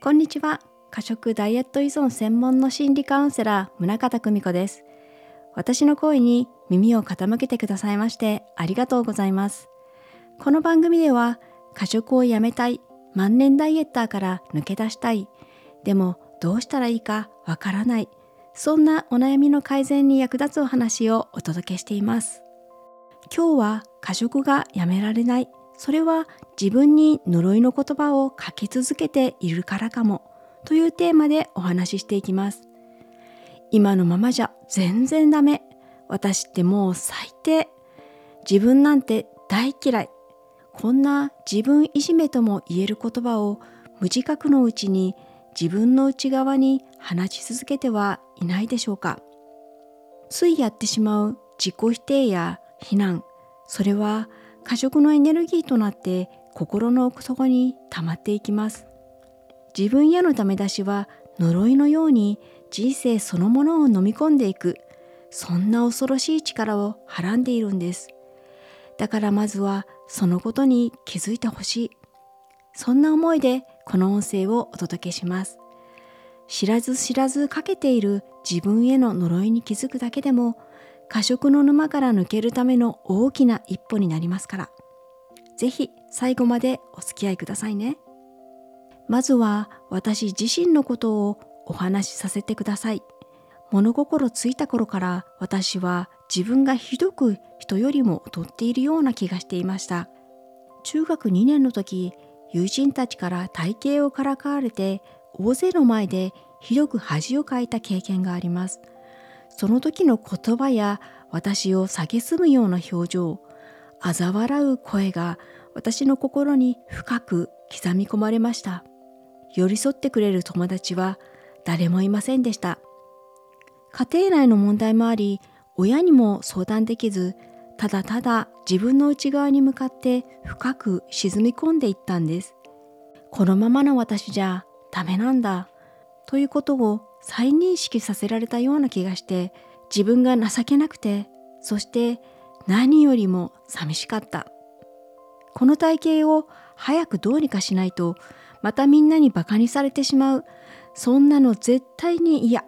こんにちは。過食ダイエット依存専門の心理カウンセラー宗像久美子です。私の声に耳を傾けてくださいましてありがとうございます。この番組では過食をやめたい万年ダイエッターから抜け出したいでもどうしたらいいかわからないそんなお悩みの改善に役立つお話をお届けしています。今日は過食がやめられないそれは自分に呪いの言葉をかけ続けているからかもというテーマでお話ししていきます。今のままじゃ全然ダメ。私ってもう最低。自分なんて大嫌い。こんな自分いじめとも言える言葉を無自覚のうちに自分の内側に放ち続けてはいないでしょうか。ついやってしまう自己否定や非難、それは過食のエネルギーとなって心の奥底に溜まっていきます。自分へのダメ出しは呪いのように人生そのものを飲み込んでいくそんな恐ろしい力をはらんでいるんです。だからまずはそのことに気づいてほしい。そんな思いでこの音声をお届けします。知らず知らずかけている自分への呪いに気づくだけでも過食の沼から抜けるための大きな一歩になりますから。ぜひ最後までお付き合いくださいね。まずは私自身のことをお話しさせてください。物心ついた頃から私は自分がひどく人よりも劣っているような気がしていました。中学2年の時、友人たちから体型をからかわれて大勢の前でひどく恥をかいた経験があります。その時の言葉や私を蔑むような表情嘲笑う声が私の心に深く刻み込まれました。寄り添ってくれる友達は誰もいませんでした。家庭内の問題もあり親にも相談できずただただ自分の内側に向かって深く沈み込んでいったんです。このままの私じゃダメなんだ。ということを再認識させられたような気がして自分が情けなくてそして何よりも寂しかった。この体型を早くどうにかしないとまたみんなにバカにされてしまう。そんなの絶対に嫌。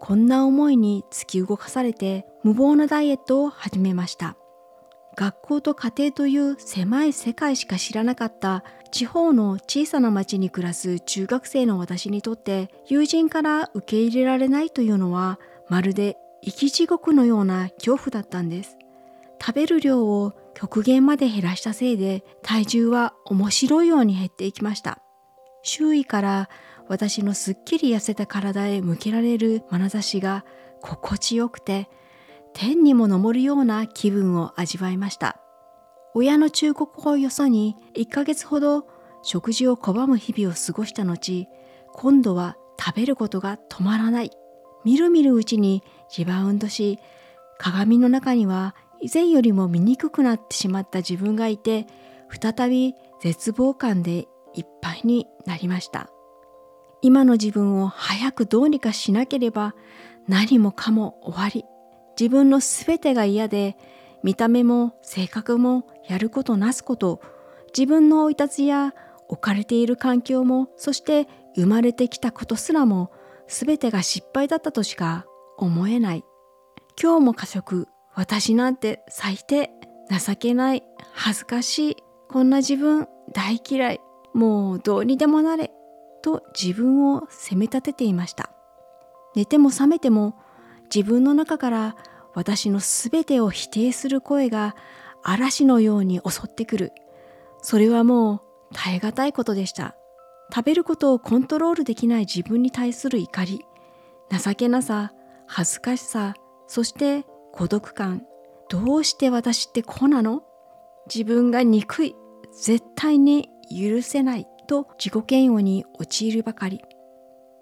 こんな思いに突き動かされて無謀なダイエットを始めました。学校と家庭という狭い世界しか知らなかった地方の小さな町に暮らす中学生の私にとって友人から受け入れられないというのはまるで生き地獄のような恐怖だったんです食べる量を極限まで減らしたせいで体重は面白いように減っていきました周囲から私のすっきり痩せた体へ向けられる眼差しが心地よくて天にも昇るような気分を味わいました。親の忠告をよそに1ヶ月ほど食事を拒む日々を過ごした後、今度は食べることが止まらない。みるみるうちにリバウンドし、鏡の中には以前よりも醜くなってしまった自分がいて、再び絶望感でいっぱいになりました。今の自分を早くどうにかしなければ何もかも終わり。自分の全てが嫌で見た目も性格もやることなすこと自分の生い立ちや置かれている環境もそして生まれてきたことすらも全てが失敗だったとしか思えない。今日も過食私なんて最低情けない恥ずかしいこんな自分大嫌いもうどうにでもなれと自分を責め立てていました。寝ても覚めても自分の中から私の全てを否定する声が嵐のように襲ってくる。それはもう耐え難いことでした。食べることをコントロールできない自分に対する怒り、情けなさ、恥ずかしさ、そして孤独感。どうして私ってこうなの？自分が憎い、絶対に許せないと自己嫌悪に陥るばかり。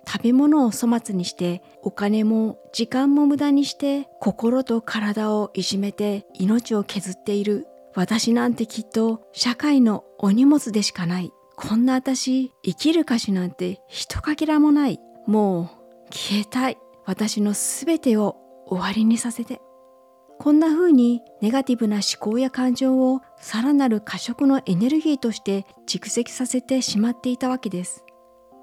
食べ物を粗末にしてお金も時間も無駄にして心と体をいじめて命を削っている私なんてきっと社会のお荷物でしかない。こんな私生きる価値なんてひとかけらもない。もう消えたい。私の全てを終わりにさせてこんな風にネガティブな思考や感情をさらなる過食のエネルギーとして蓄積させてしまっていたわけです。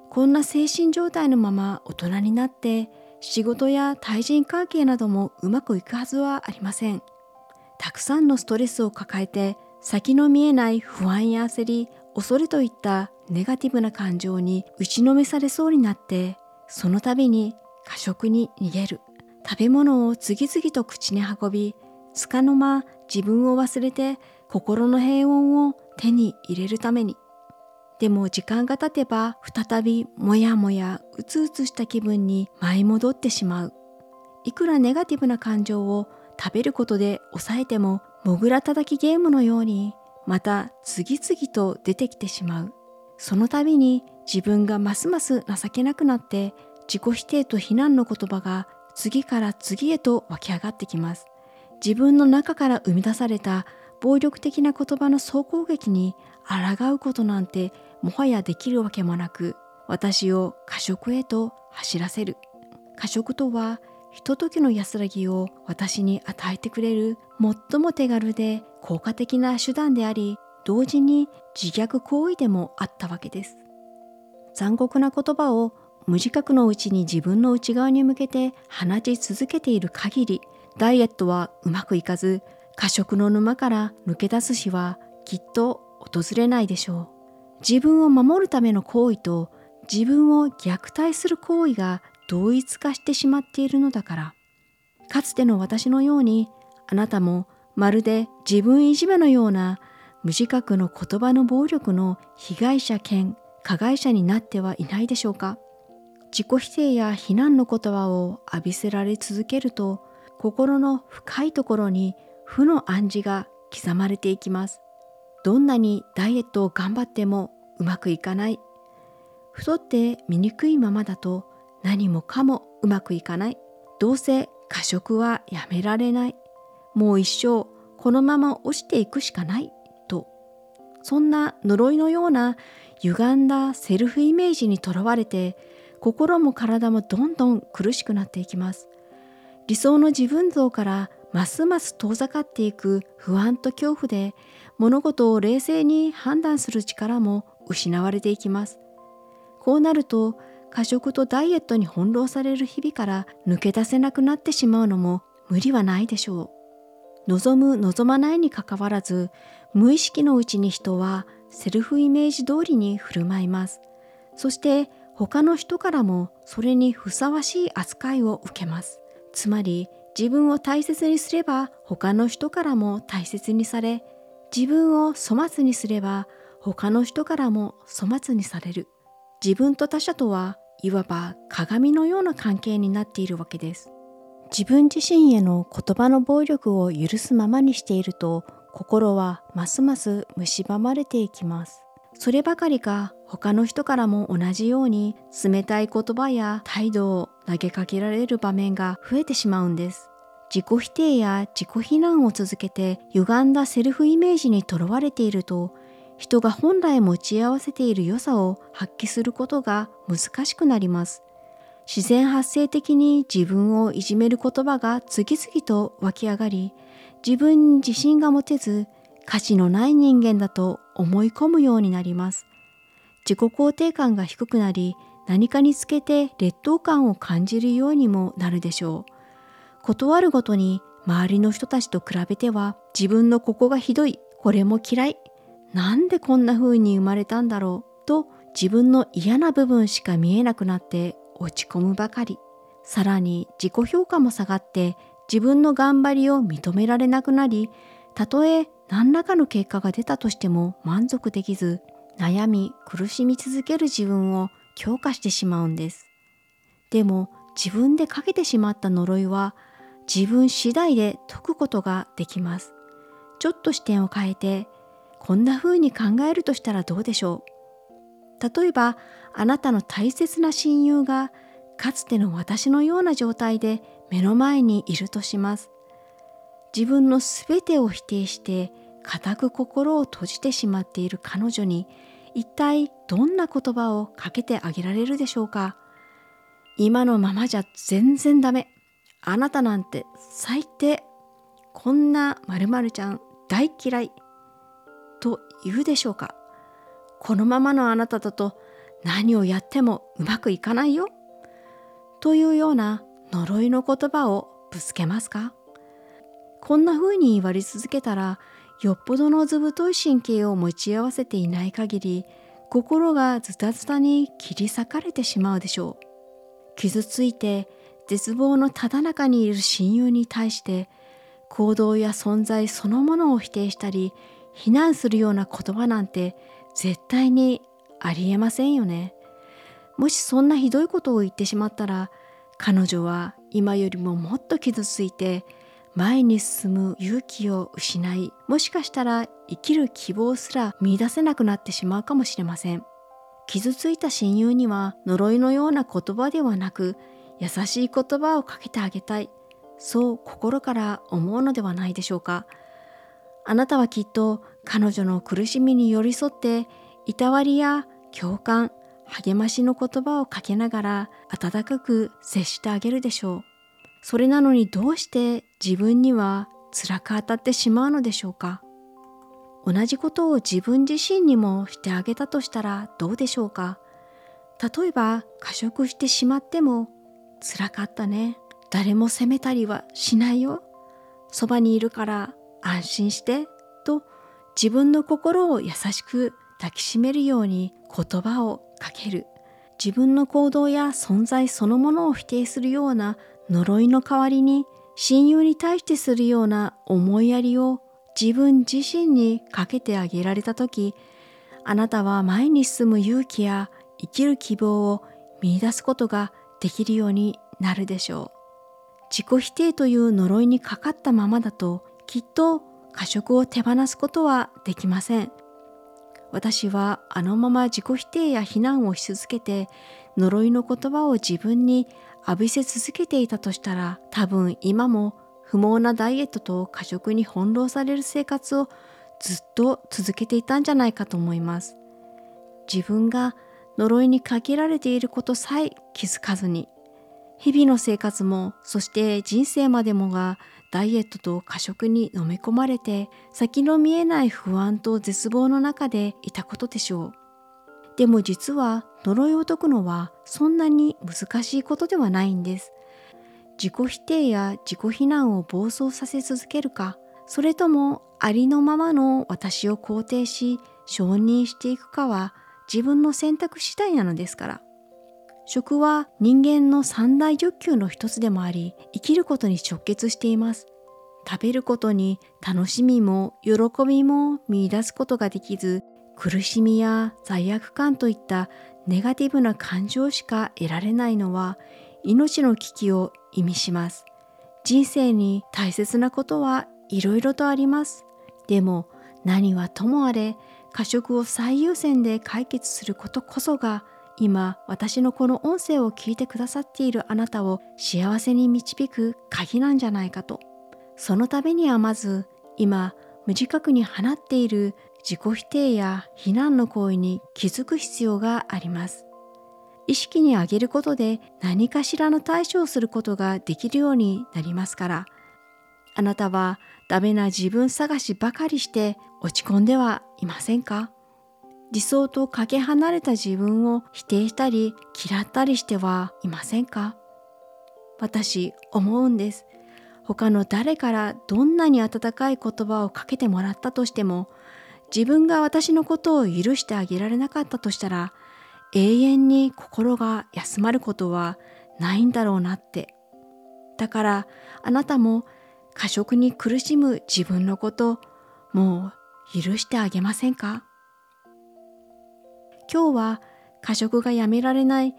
こんな精神状態のまま大人になって仕事や対人関係などもうまくいくはずはありません。たくさんのストレスを抱えて先の見えない不安や焦り、恐れといったネガティブな感情に打ちのめされそうになってその度に過食に逃げる食べ物を次々と口に運びつかの間自分を忘れて心の平穏を手に入れるためにでも時間が経てば再びもやもやうつうつした気分に舞い戻ってしまう。いくらネガティブな感情を食べることで抑えてももぐらたたきゲームのようにまた次々と出てきてしまう。その度に自分がますます情けなくなって自己否定と非難の言葉が次から次へと湧き上がってきます。自分の中から生み出された暴力的な言葉の総攻撃に抗うことなんてもはやできるわけもなく私を過食へと走らせる。過食とはひとときの安らぎを私に与えてくれる最も手軽で効果的な手段であり同時に自虐行為でもあったわけです。残酷な言葉を無自覚のうちに自分の内側に向けて放ち続けている限りダイエットはうまくいかず過食の沼から抜け出す日はきっと訪れないでしょう。自分を守るための行為と自分を虐待する行為が同一化してしまっているのだから。かつての私のようにあなたもまるで自分いじめのような無自覚の言葉の暴力の被害者兼加害者になってはいないでしょうか。自己否定や非難の言葉を浴びせられ続けると心の深いところに負の暗示が刻まれていきます。どんなにダイエットを頑張ってもうまくいかない。太って醜いままだと何もかもうまくいかない。どうせ過食はやめられない。もう一生このまま落ちていくしかない。と。そんな呪いのような歪んだセルフイメージにとらわれて心も体もどんどん苦しくなっていきます。理想の自分像からますます遠ざかっていく不安と恐怖で物事を冷静に判断する力も失われていきます。こうなると過食とダイエットに翻弄される日々から抜け出せなくなってしまうのも無理はないでしょう。望む望まないにかかわらず無意識のうちに人はセルフイメージ通りに振る舞います。そして他の人からもそれにふさわしい扱いを受けます。つまり自分を大切にすれば他の人からも大切にされ自分を粗末にすれば他の人からも粗末にされる自分と他者とはいわば鏡のような関係になっているわけです。自分自身への言葉の暴力を許すままにしていると心はますます蝕まれていきます。そればかりか他の人からも同じように冷たい言葉や態度を投げかけられる場面が増えてしまうんです。自己否定や自己非難を続けて歪んだセルフイメージにとらわれていると人が本来持ち合わせている良さを発揮することが難しくなります。自然発生的に自分をいじめる言葉が次々と湧き上がり、自分に自信が持てず、価値のない人間だと思い込むようになります。自己肯定感が低くなり、何かにつけて劣等感を感じるようにもなるでしょう。断るごとに周りの人たちと比べては自分のここがひどい、これも嫌いなんでこんな風に生まれたんだろうと自分の嫌な部分しか見えなくなって落ち込むばかり。さらに自己評価も下がって自分の頑張りを認められなくなり、たとえ何らかの結果が出たとしても満足できず、悩み苦しみ続ける自分を強化してしまうんです。でも自分でかけてしまった呪いは自分次第で解くことができます。ちょっと視点を変えてこんな風に考えるとしたらどうでしょう？例えばあなたの大切な親友がかつての私のような状態で目の前にいるとします。自分の全てを否定して固く心を閉じてしまっている彼女に一体どんな言葉をかけてあげられるでしょうか？今のままじゃ全然ダメ。あなたなんて最低こんな〇〇ちゃん大嫌いと言うでしょうか？このままのあなただと何をやってもうまくいかないよ。というような呪いの言葉をぶつけますか？こんな風に言われ続けたらよっぽどの図太い神経を持ち合わせていない限り心がズタズタに切り裂かれてしまうでしょう。傷ついて絶望のただ中にいる親友に対して行動や存在そのものを否定したり非難するような言葉なんて絶対にありえませんよね。もしそんなひどいことを言ってしまったら彼女は今よりももっと傷ついて前に進む勇気を失いもしかしたら生きる希望すら見出せなくなってしまうかもしれません。傷ついた親友には呪いのような言葉ではなく優しい言葉をかけてあげたい。そう心から思うのではないでしょうか。あなたはきっと彼女の苦しみに寄り添っていたわりや共感励ましの言葉をかけながら温かく接してあげるでしょう。それなのにどうして自分には辛く当たってしまうのでしょうか。同じことを自分自身にもしてあげたとしたらどうでしょうか。例えば過食してしまっても辛かったね。誰も責めたりはしないよ。そばにいるから安心してと自分の心を優しく抱きしめるように言葉をかける。自分の行動や存在そのものを否定するような呪いの代わりに親友に対してするような思いやりを自分自身にかけてあげられた時あなたは前に進む勇気や生きる希望を見出すことができるようになるでしょう。自己否定という呪いにかかったままだときっと過食を手放すことはできません。私はあのまま自己否定や非難をし続けて呪いの言葉を自分に浴びせ続けていたとしたら多分今も不毛なダイエットと過食に翻弄される生活をずっと続けていたんじゃないかと思います。自分が呪いにかけられていることさえ気づかずに日々の生活もそして人生までもがダイエットと過食に飲み込まれて先の見えない不安と絶望の中でいたことでしょうでも実は呪いを解くのはそんなに難しいことではないんです。自己否定や自己非難を暴走させ続けるか、それともありのままの私を肯定し承認していくかは自分の選択次第なのですから。食は人間の三大欲求の一つでもあり、生きることに直結しています。食べることに楽しみも喜びも見出すことができず、苦しみや罪悪感といったネガティブな感情しか得られないのは命の危機を意味します。人生に大切なことはいろいろとあります。でも何はともあれ過食を最優先で解決することこそが今私のこの音声を聞いてくださっているあなたを幸せに導く鍵なんじゃないかと。そのためにはまず今無自覚に放っている自己否定や非難の行為に気づく必要があります。意識に上げることで何かしらの対処をすることができるようになりますから、あなたはダメな自分探しばかりして落ち込んではいませんか？理想とかけ離れた自分を否定したり嫌ったりしてはいませんか？私思うんです。他の誰からどんなに温かい言葉をかけてもらったとしても自分が私のことを許してあげられなかったとしたら永遠に心が休まることはないんだろうなって。だからあなたも過食に苦しむ自分のこともう許してあげませんか？今日は過食がやめられない。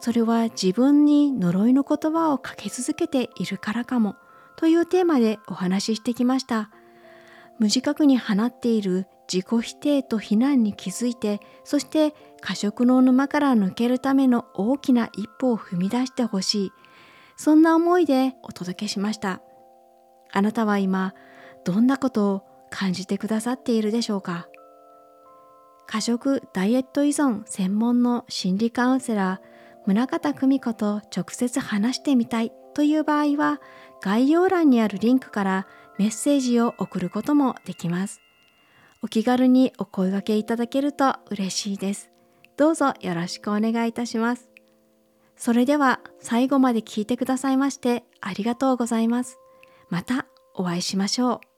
それは自分に呪いの言葉をかけ続けているからかも。というテーマでお話ししてきました。無自覚に放っている自己否定と非難に気づいてそして過食の沼から抜けるための大きな一歩を踏み出してほしい。そんな思いでお届けしました。あなたは今どんなことを感じてくださっているでしょうか過食ダイエット依存専門の心理カウンセラー宗像久美子と直接話してみたいという場合は概要欄にあるリンクからメッセージを送ることもできますお気軽にお声掛けいただけると嬉しいです。どうぞよろしくお願いいたします。それでは最後まで聞いてくださいましてありがとうございます。またお会いしましょう。